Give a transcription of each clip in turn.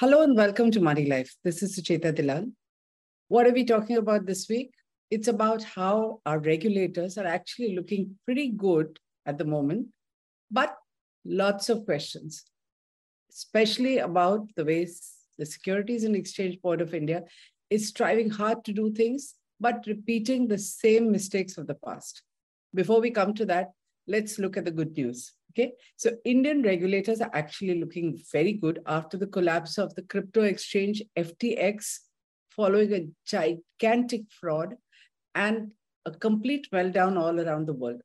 Hello and welcome to Money Life. This is Sucheta Dalal. What are we talking about this week? It's about how our regulators are actually looking pretty good at the moment, but lots of questions, especially about the ways the Securities and Exchange Board of India is striving hard to do things, but repeating the same mistakes of the past. Before we come to that, let's look at the good news. Okay, so Indian regulators are actually looking very good after the collapse of the crypto exchange FTX following a gigantic fraud and a complete meltdown all around the world.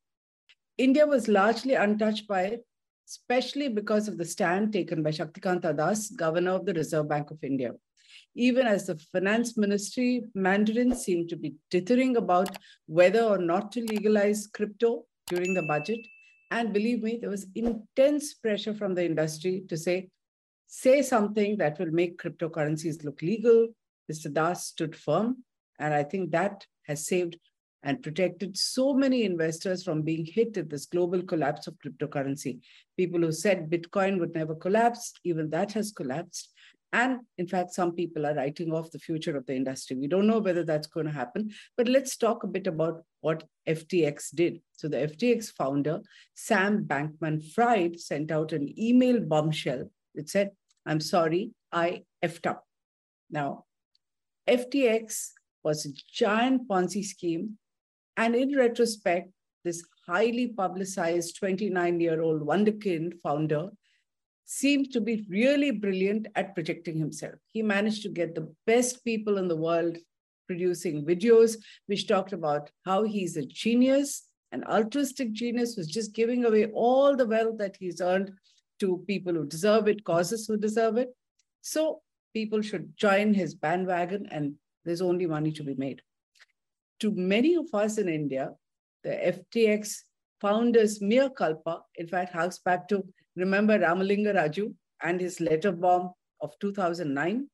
India was largely untouched by it, especially because of the stand taken by Shaktikanta Das, governor of the Reserve Bank of India. Even as the finance ministry mandarins seemed to be dithering about whether or not to legalize crypto during the budget, and believe me, there was intense pressure from the industry to say, say something that will make cryptocurrencies look legal. Mr. Das stood firm. And I think that has saved and protected so many investors from being hit at this global collapse of cryptocurrency. People who said Bitcoin would never collapse, even that has collapsed. And in fact, some people are writing off the future of the industry. We don't know whether that's going to happen, but let's talk a bit about what FTX did. So the FTX founder, Sam Bankman Fried, sent out an email bombshell It said, I'm sorry, I effed up. Now, FTX was a giant Ponzi scheme. And in retrospect, this highly publicized 29 year old Wonderkind founder seemed to be really brilliant at projecting himself. He managed to get the best people in the world producing videos which talked about how he's a genius, an altruistic genius who's just giving away all the wealth that he's earned to people who deserve it, causes who deserve it. So people should join his bandwagon and there's only money to be made. To many of us in India, the FTX founders' mere culpa, in fact, harks back to remember Ramalinga Raju and his letter bomb of 2009.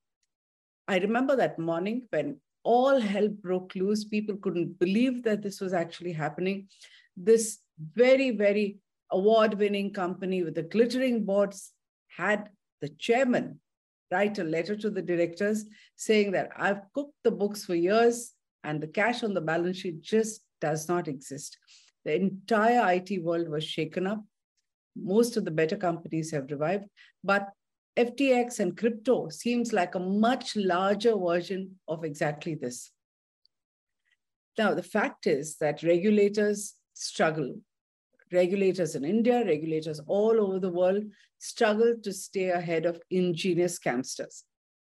I remember that morning when all hell broke loose. People couldn't believe that this was actually happening. This very, very award winning company with the glittering boards had the chairman write a letter to the directors saying that I've cooked the books for years and the cash on the balance sheet just does not exist. The entire IT world was shaken up. Most of the better companies have revived, but FTX and crypto seems like a much larger version of exactly this. Now, the fact is that regulators struggle. Regulators in India, regulators all over the world struggle to stay ahead of ingenious scamsters.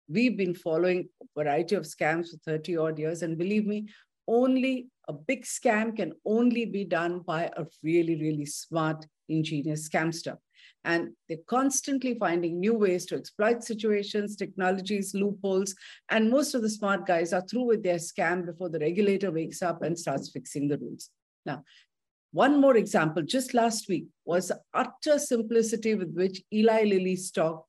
We've been following a variety of scams for 30 odd years, and believe me, only a big scam can only be done by a really, really smart, ingenious scamster. And they're constantly finding new ways to exploit situations, technologies, loopholes. And most of the smart guys are through with their scam before the regulator wakes up and starts fixing the rules. Now, one more example, just last week, was the utter simplicity with which Eli Lilly stock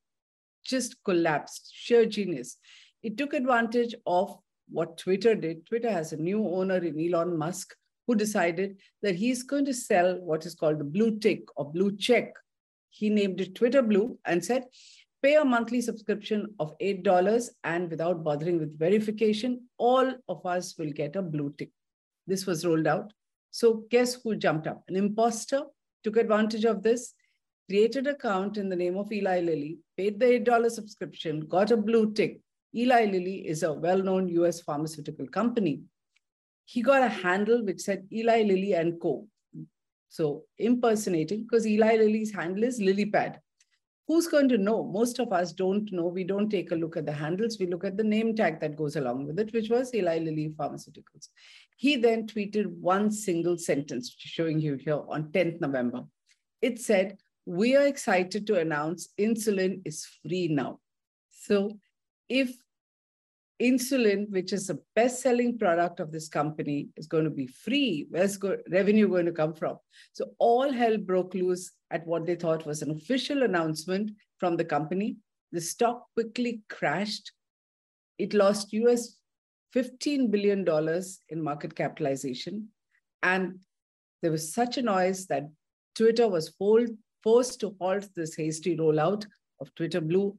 just collapsed, sheer genius. It took advantage of what Twitter did. Twitter has a new owner in Elon Musk who decided that he's going to sell what is called the blue tick or blue check he named it Twitter Blue and said, pay a monthly subscription of $8 and without bothering with verification, all of us will get a blue tick. This was rolled out. So guess who jumped up? An imposter took advantage of this, created an account in the name of Eli Lilly, paid the $8 subscription, got a blue tick. Eli Lilly is a well-known US pharmaceutical company. He got a handle which said Eli Lilly and Co. So impersonating, because Eli Lilly's handle is LillyPad. Who's going to know? Most of us don't know. We don't take a look at the handles. We look at the name tag that goes along with it, which was Eli Lilly Pharmaceuticals. He then tweeted one single sentence, showing you here on 10th November. It said, we are excited to announce insulin is free now. So if insulin, which is the best selling product of this company, is going to be free. Where's go- revenue going to come from? So all hell broke loose at what they thought was an official announcement from the company. The stock quickly crashed. It lost US $15 billion in market capitalization. And there was such a noise that Twitter was forced to halt this hasty rollout of Twitter Blue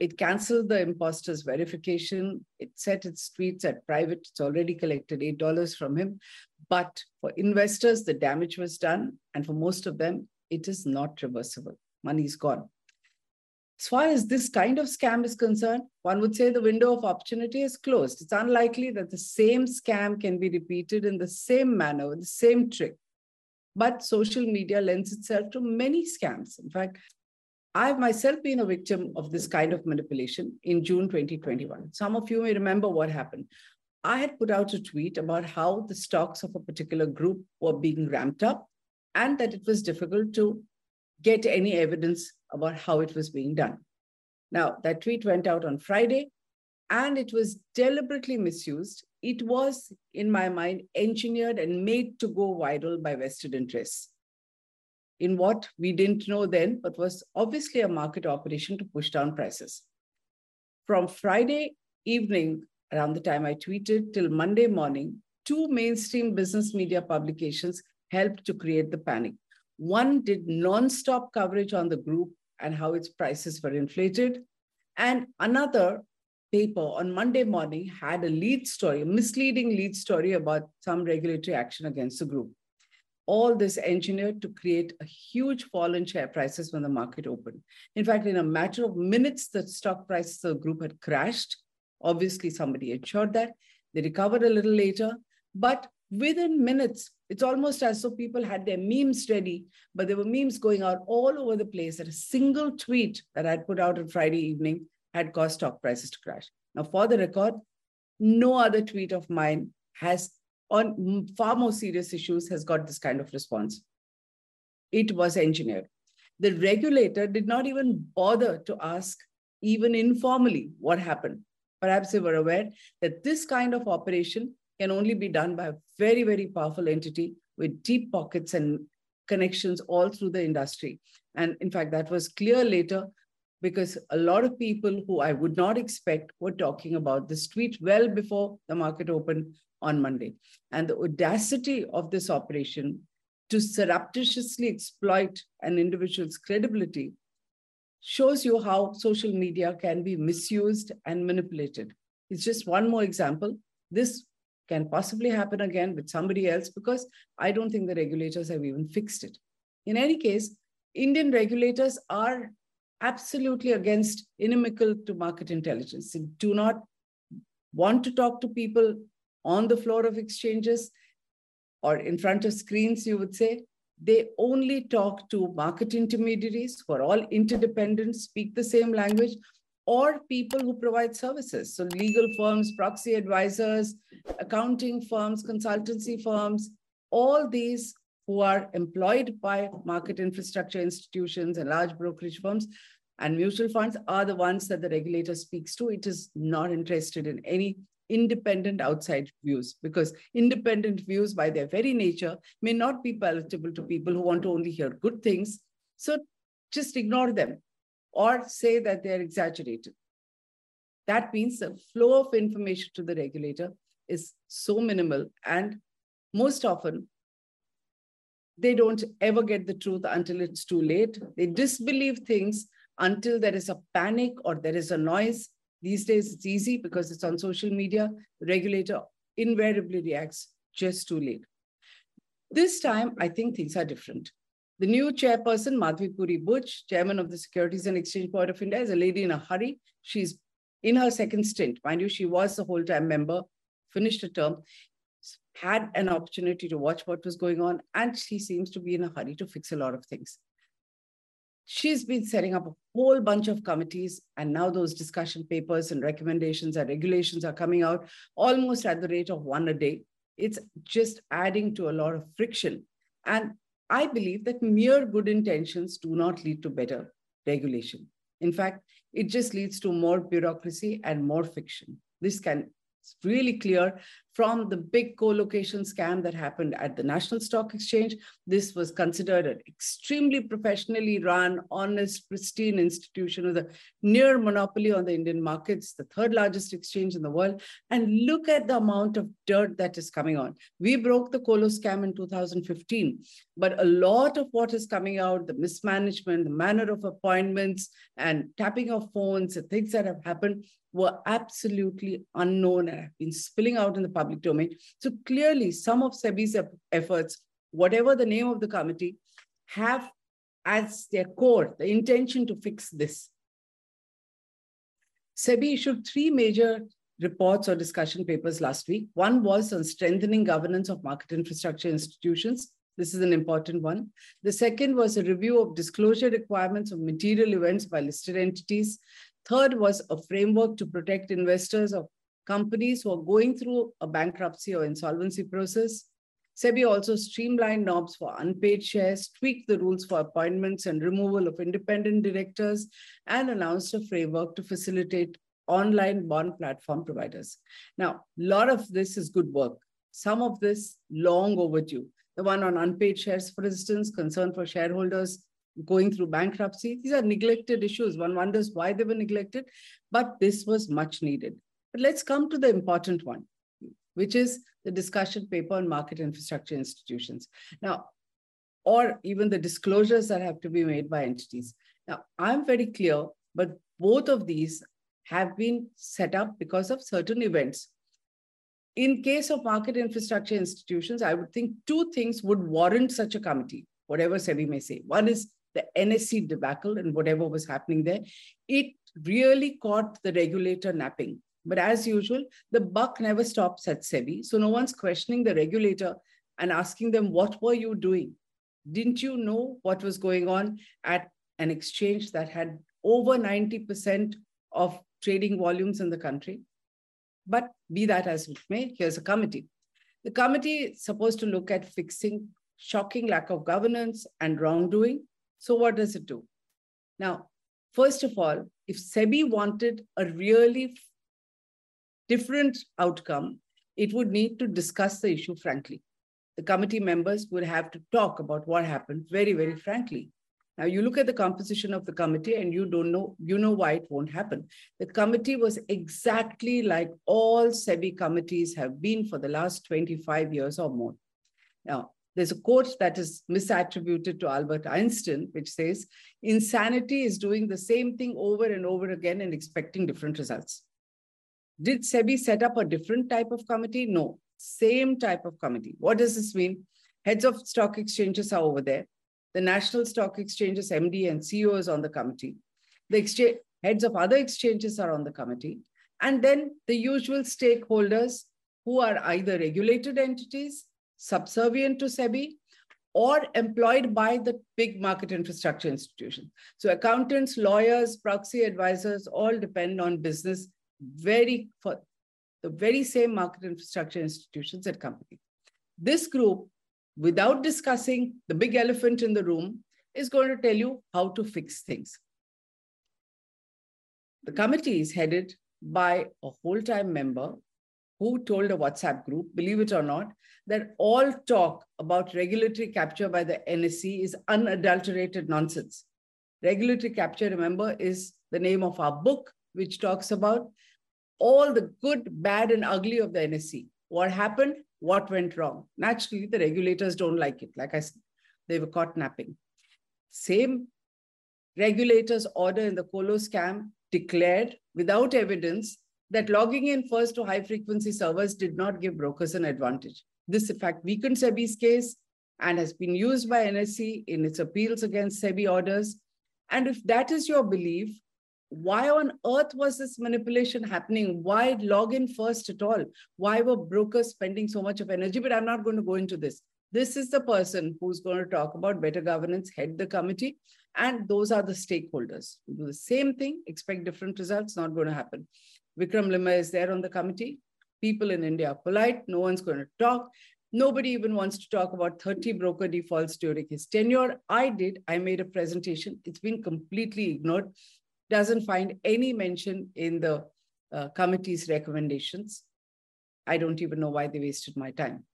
It canceled the imposter's verification. It set its tweets at private. It's already collected $8 from him. But for investors, the damage was done. And for most of them, it is not reversible. Money is gone. As far as this kind of scam is concerned, one would say the window of opportunity is closed. It's unlikely that the same scam can be repeated in the same manner, with the same trick. But social media lends itself to many scams. In fact, I've myself been a victim of this kind of manipulation in June 2021. Some of you may remember what happened. I had put out a tweet about how the stocks of a particular group were being ramped up and that it was difficult to get any evidence about how it was being done. Now, that tweet went out on Friday and it was deliberately misused. It was, in my mind, engineered and made to go viral by vested interests in what we didn't know then, but was obviously a market operation to push down prices. From Friday evening, around the time I tweeted, till Monday morning, two mainstream business media publications helped to create the panic. One did non-stop coverage on the group and how its prices were inflated. And another paper on Monday morning had a lead story, a misleading lead story about some regulatory action against the group. All this engineered to create a huge fall in share prices when the market opened. In fact, in a matter of minutes, the stock prices of the group had crashed. Obviously, somebody ensured that. They recovered a little later, but within minutes, it's almost as though people had their memes ready, but there were memes going out all over the place that a single tweet that I'd put out on Friday evening had caused stock prices to crash. Now, for the record, no other tweet of mine has, on far more serious issues, has got this kind of response. It was engineered. The regulator did not even bother to ask, even informally, what happened. Perhaps they were aware that this kind of operation can only be done by a very, very powerful entity with deep pockets and connections all through the industry. And in fact, that was clear later because a lot of people who I would not expect were talking about this tweet well before the market opened on Monday. And the audacity of this operation to surreptitiously exploit an individual's credibility shows you how social media can be misused and manipulated. It's just one more example. This can possibly happen again with somebody else because I don't think the regulators have even fixed it. In any case, Indian regulators are absolutely against inimical to market intelligence. They do not want to talk to people on the floor of exchanges or in front of screens, you would say. They only talk to market intermediaries who are all interdependent, speak the same language, or people who provide services. So legal firms, proxy advisors, accounting firms, consultancy firms, all these who are employed by market infrastructure institutions and large brokerage firms and mutual funds are the ones that the regulator speaks to. It is not interested in any independent outside views because independent views by their very nature may not be palatable to people who want to only hear good things. So just ignore them or say that they're exaggerated. That means the flow of information to the regulator is so minimal and most often they don't ever get the truth until it's too late. They disbelieve things until there is a panic or there is a noise. These days it's easy because it's on social media. The regulator invariably reacts just too late. This time, I think things are different. The new chairperson, Madhabi Puri Buch, chairman of the Securities and Exchange Board of India, is a lady in a hurry. She's in her second stint. Mind you, she was a whole-time member, finished a term, had an opportunity to watch what was going on, and she seems to be in a hurry to fix a lot of things. She's been setting up a whole bunch of committees, and now those discussion papers and recommendations and regulations are coming out almost at the rate of one a day. It's just adding to a lot of friction. And I believe that mere good intentions do not lead to better regulation. In fact, it just leads to more bureaucracy and more fiction. This can really clear from the big co-location scam that happened at the National Stock Exchange. This was considered an extremely professionally run, honest, pristine institution with a near monopoly on the Indian markets, the third largest exchange in the world. And look at the amount of dirt that is coming on. We broke the colo scam in 2015, but a lot of what is coming out, the mismanagement, the manner of appointments, and tapping of phones, the things that have happened were absolutely unknown and have been spilling out in the public domain. So clearly, some of SEBI's efforts, whatever the name of the committee, have as their core the intention to fix this. SEBI issued three major reports or discussion papers last week. One was on strengthening governance of market infrastructure institutions. This is an important one. The second was a review of disclosure requirements of material events by listed entities. Third was a framework to protect investors of companies who are going through a bankruptcy or insolvency process. SEBI also streamlined norms for unpaid shares, tweaked the rules for appointments and removal of independent directors, and announced a framework to facilitate online bond platform providers. Now, a lot of this is good work. Some of this long overdue. The one on unpaid shares, for instance, concern for shareholders going through bankruptcy. These are neglected issues. One wonders why they were neglected, but this was much needed. But let's come to the important one, which is the discussion paper on market infrastructure institutions. Now, or even the disclosures that have to be made by entities. Now, I'm very clear, but both of these have been set up because of certain events. In case of market infrastructure institutions, I would think two things would warrant such a committee, whatever SEBI may say. One is the NSE debacle and whatever was happening there, it really caught the regulator napping. But as usual, the buck never stops at SEBI. So no one's questioning the regulator and asking them, what were you doing? Didn't you know what was going on at an exchange that had over 90% of trading volumes in the country? But be that as it may, here's a committee. The committee is supposed to look at fixing shocking lack of governance and wrongdoing so what does it do? Now, first of all, if SEBI wanted a really different outcome, it would need to discuss the issue frankly. The committee members would have to talk about what happened very, very frankly. Now you look at the composition of the committee and you don't know, you know why it won't happen. The committee was exactly like all SEBI committees have been for the last 25 years or more. Now, there's a quote that is misattributed to Albert Einstein, which says, insanity is doing the same thing over and over again and expecting different results. Did SEBI set up a different type of committee? No, same type of committee. What does this mean? Heads of stock exchanges are over there. The National Stock Exchanges MD and CEO is on the committee. The exchange, heads of other exchanges are on the committee. And then the usual stakeholders who are either regulated entities subservient to SEBI or employed by the big market infrastructure institution. So accountants, lawyers, proxy advisors all depend on business very for the very same market infrastructure institutions and company. This group, without discussing the big elephant in the room, is going to tell you how to fix things. The committee is headed by a whole-time member who told a WhatsApp group, believe it or not, that all talk about regulatory capture by the NSE is unadulterated nonsense. Regulatory capture, remember, is the name of our book, which talks about all the good, bad, and ugly of the NSE. What happened? What went wrong? Naturally, the regulators don't like it. Like I said, they were caught napping. Same regulators' order in the Colo scam declared without evidence that logging in first to high frequency servers did not give brokers an advantage. This, in fact, weakened SEBI's case and has been used by NSE in its appeals against SEBI orders. And if that is your belief, why on earth was this manipulation happening? Why log in first at all? Why were brokers spending so much of energy? But I'm not going to go into this. This is the person who's going to talk about better governance, head the committee, and those are the stakeholders. Do the same thing, expect different results, not going to happen. Vikram Limaye is there on the committee. People in India are polite. No one's going to talk. Nobody even wants to talk about 30 broker defaults during his tenure. I did. I made a presentation. It's been completely ignored. Doesn't find any mention in the uh, committee's recommendations. I don't even know why they wasted my time.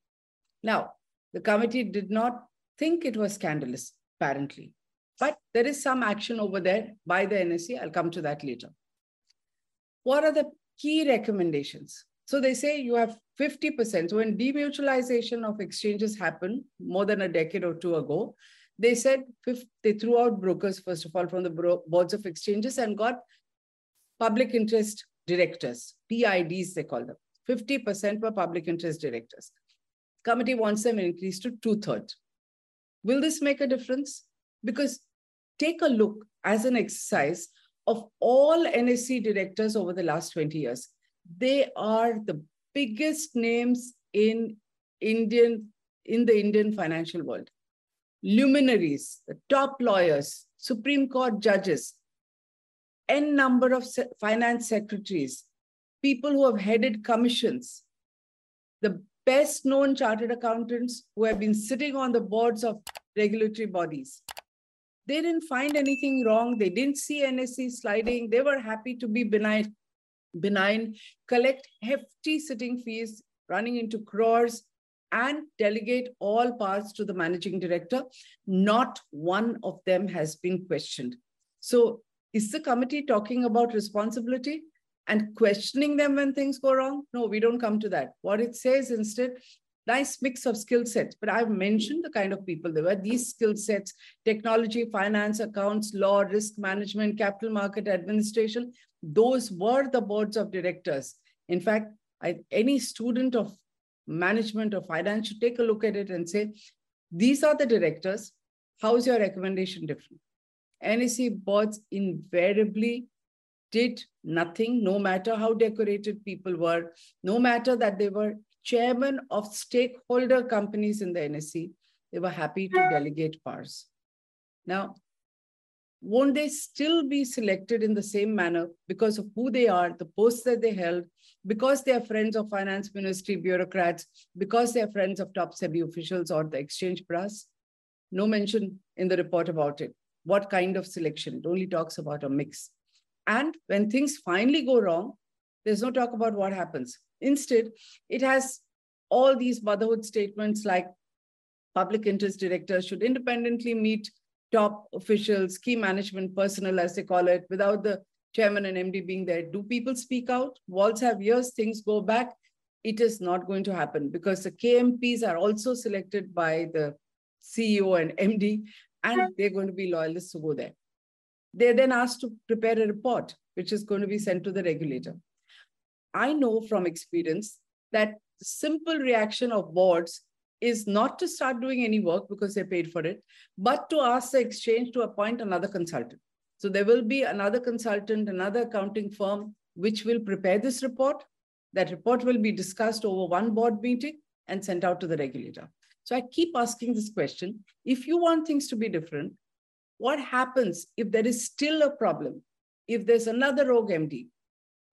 Now, the committee did not think it was scandalous, apparently. But there is some action over there by the NSE. I'll come to that later. What are the key recommendations? So they say you have 50%. So when demutualization of exchanges happened more than a decade or two ago, they said they threw out brokers, first of all, from the boards of exchanges and got public interest directors, PIDs, they call them. 50% were public interest directors. Committee wants them increased to two thirds. Will this make a difference? Because take a look as an exercise of all NSE directors over the last 20 years. They are the biggest names in Indian in the Indian financial world. Luminaries, the top lawyers, Supreme Court judges, n number of finance secretaries, people who have headed commissions, the best known chartered accountants who have been sitting on the boards of regulatory bodies. They didn't find anything wrong. They didn't see NSE sliding. They were happy to be benign, benign, collect hefty sitting fees running into crores and delegate all parts to the managing director. Not one of them has been questioned. So is the committee talking about responsibility and questioning them when things go wrong? No, we don't come to that. What it says instead, nice mix of skill sets. But I've mentioned the kind of people there were. These skill sets, technology, finance, accounts, law, risk management, capital market administration, those were the boards of directors. In fact, I, any student of management or finance should take a look at it and say, these are the directors. How is your recommendation different? NSE boards invariably did nothing, no matter how decorated people were, no matter that they were chairman of stakeholder companies in the NSE, they were happy to delegate powers. Now, won't they still be selected in the same manner because of who they are, the posts that they held, because they are friends of finance ministry bureaucrats, because they are friends of top SEBI officials or the exchange brass? No mention in the report about it. What kind of selection? It only talks about a mix. And when things finally go wrong, there's no talk about what happens. Instead, it has all these motherhood statements like public interest directors should independently meet top officials, key management personnel, as they call it, without the chairman and MD being there. Do people speak out? Walls have ears, things go back. It is not going to happen because the KMPs are also selected by the CEO and MD, and hmm. they're going to be loyalists to go there. They're then asked to prepare a report, which is going to be sent to the regulator. I know from experience that simple reaction of boards is not to start doing any work because they paid for it, but to ask the exchange to appoint another consultant. So there will be another consultant, another accounting firm, which will prepare this report. That report will be discussed over one board meeting and sent out to the regulator. So I keep asking this question. If you want things to be different, what happens if there is still a problem? If there's another rogue MD,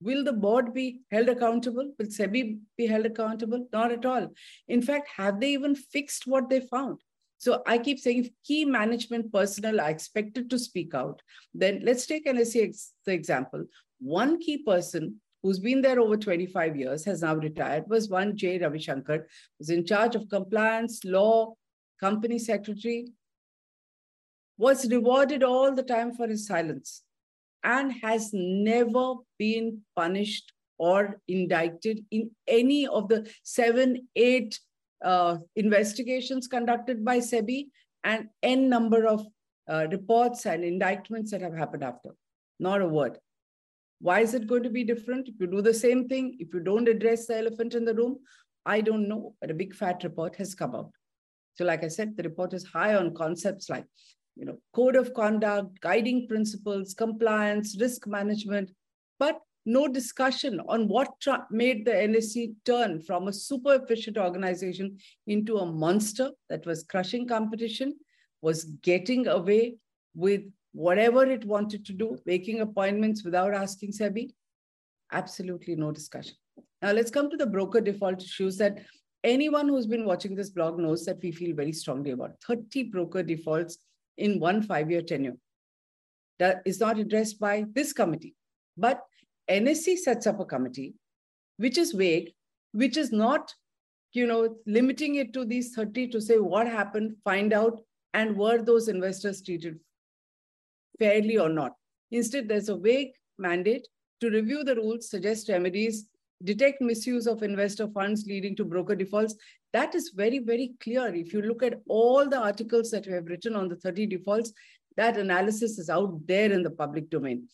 will the board be held accountable? Will SEBI be held accountable? Not at all. In fact, have they even fixed what they found? So I keep saying if key management personnel are expected to speak out, then let's take NSE the example. One key person who's been there over 25 years has now retired was one J. Ravishankar, who's in charge of compliance, law, company secretary, was rewarded all the time for his silence and has never been punished or indicted in any of the seven, eight uh, investigations conducted by SEBI and n number of uh, reports and indictments that have happened after. Not a word. Why is it going to be different? If you do the same thing, if you don't address the elephant in the room, I don't know, but a big fat report has come out. So, like I said, the report is high on concepts like you know, code of conduct, guiding principles, compliance, risk management, but no discussion on what made the NSE turn from a super efficient organization into a monster that was crushing competition, was getting away with whatever it wanted to do, making appointments without asking SEBI. Absolutely no discussion. Now let's come to the broker default issues that anyone who's been watching this blog knows that we feel very strongly about 30 broker defaults in one five-year tenure. That is not addressed by this committee. But NSE sets up a committee, which is vague, which is not, you know, limiting it to these 30 to say what happened, find out, and were those investors treated fairly or not. Instead, there's a vague mandate to review the rules, suggest remedies, detect misuse of investor funds leading to broker defaults. That is very, very clear. If you look at all the articles that we have written on the 30 defaults, that analysis is out there in the public domain.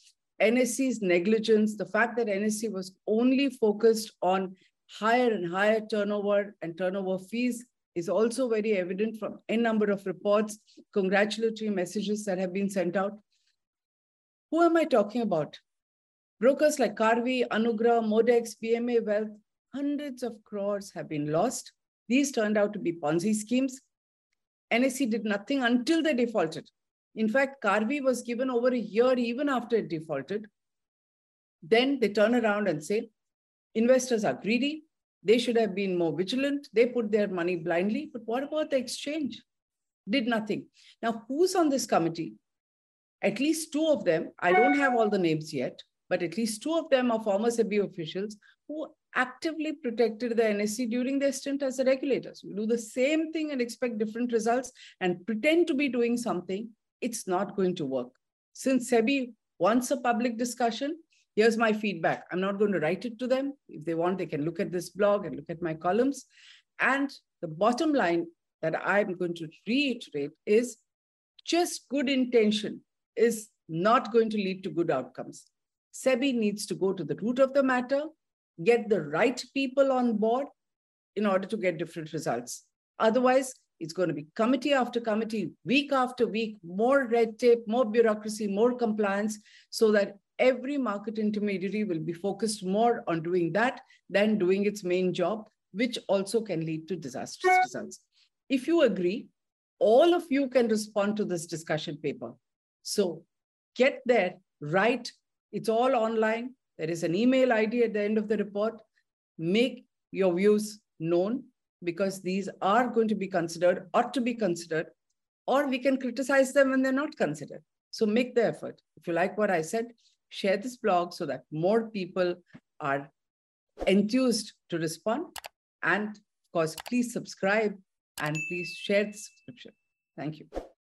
NSE's negligence, the fact that NSE was only focused on higher and higher turnover and turnover fees is also very evident from a number of reports, congratulatory messages that have been sent out. Who am I talking about? Brokers like Karvy, Anugrah, Modex, BMA Wealth, hundreds of crores have been lost. These turned out to be Ponzi schemes. NSE did nothing until they defaulted. In fact, Karvy was given over a year even after it defaulted. Then they turn around and say, investors are greedy. They should have been more vigilant. They put their money blindly. But what about the exchange? Did nothing. Now, who's on this committee? At least two of them, I don't have all the names yet, but at least two of them are former SEBI officials who actively protected the NSE during their stint as the regulators. We do the same thing and expect different results and pretend to be doing something, it's not going to work. Since SEBI wants a public discussion, here's my feedback. I'm not going to write it to them. If they want, they can look at this blog and look at my columns. And the bottom line that I'm going to reiterate is just good intention is not going to lead to good outcomes. SEBI needs to go to the root of the matter, get the right people on board in order to get different results. Otherwise, it's going to be committee after committee, week after week, more red tape, more bureaucracy, more compliance, so that every market intermediary will be focused more on doing that than doing its main job, which also can lead to disastrous results. If you agree, all of you can respond to this discussion paper. So get there, write. It's all online. There is an email ID at the end of the report. Make your views known because these are going to be considered, ought to be considered, or we can criticize them when they're not considered. So make the effort. If you like what I said, share this blog so that more people are enthused to respond. And of course, please subscribe and please share the subscription. Thank you.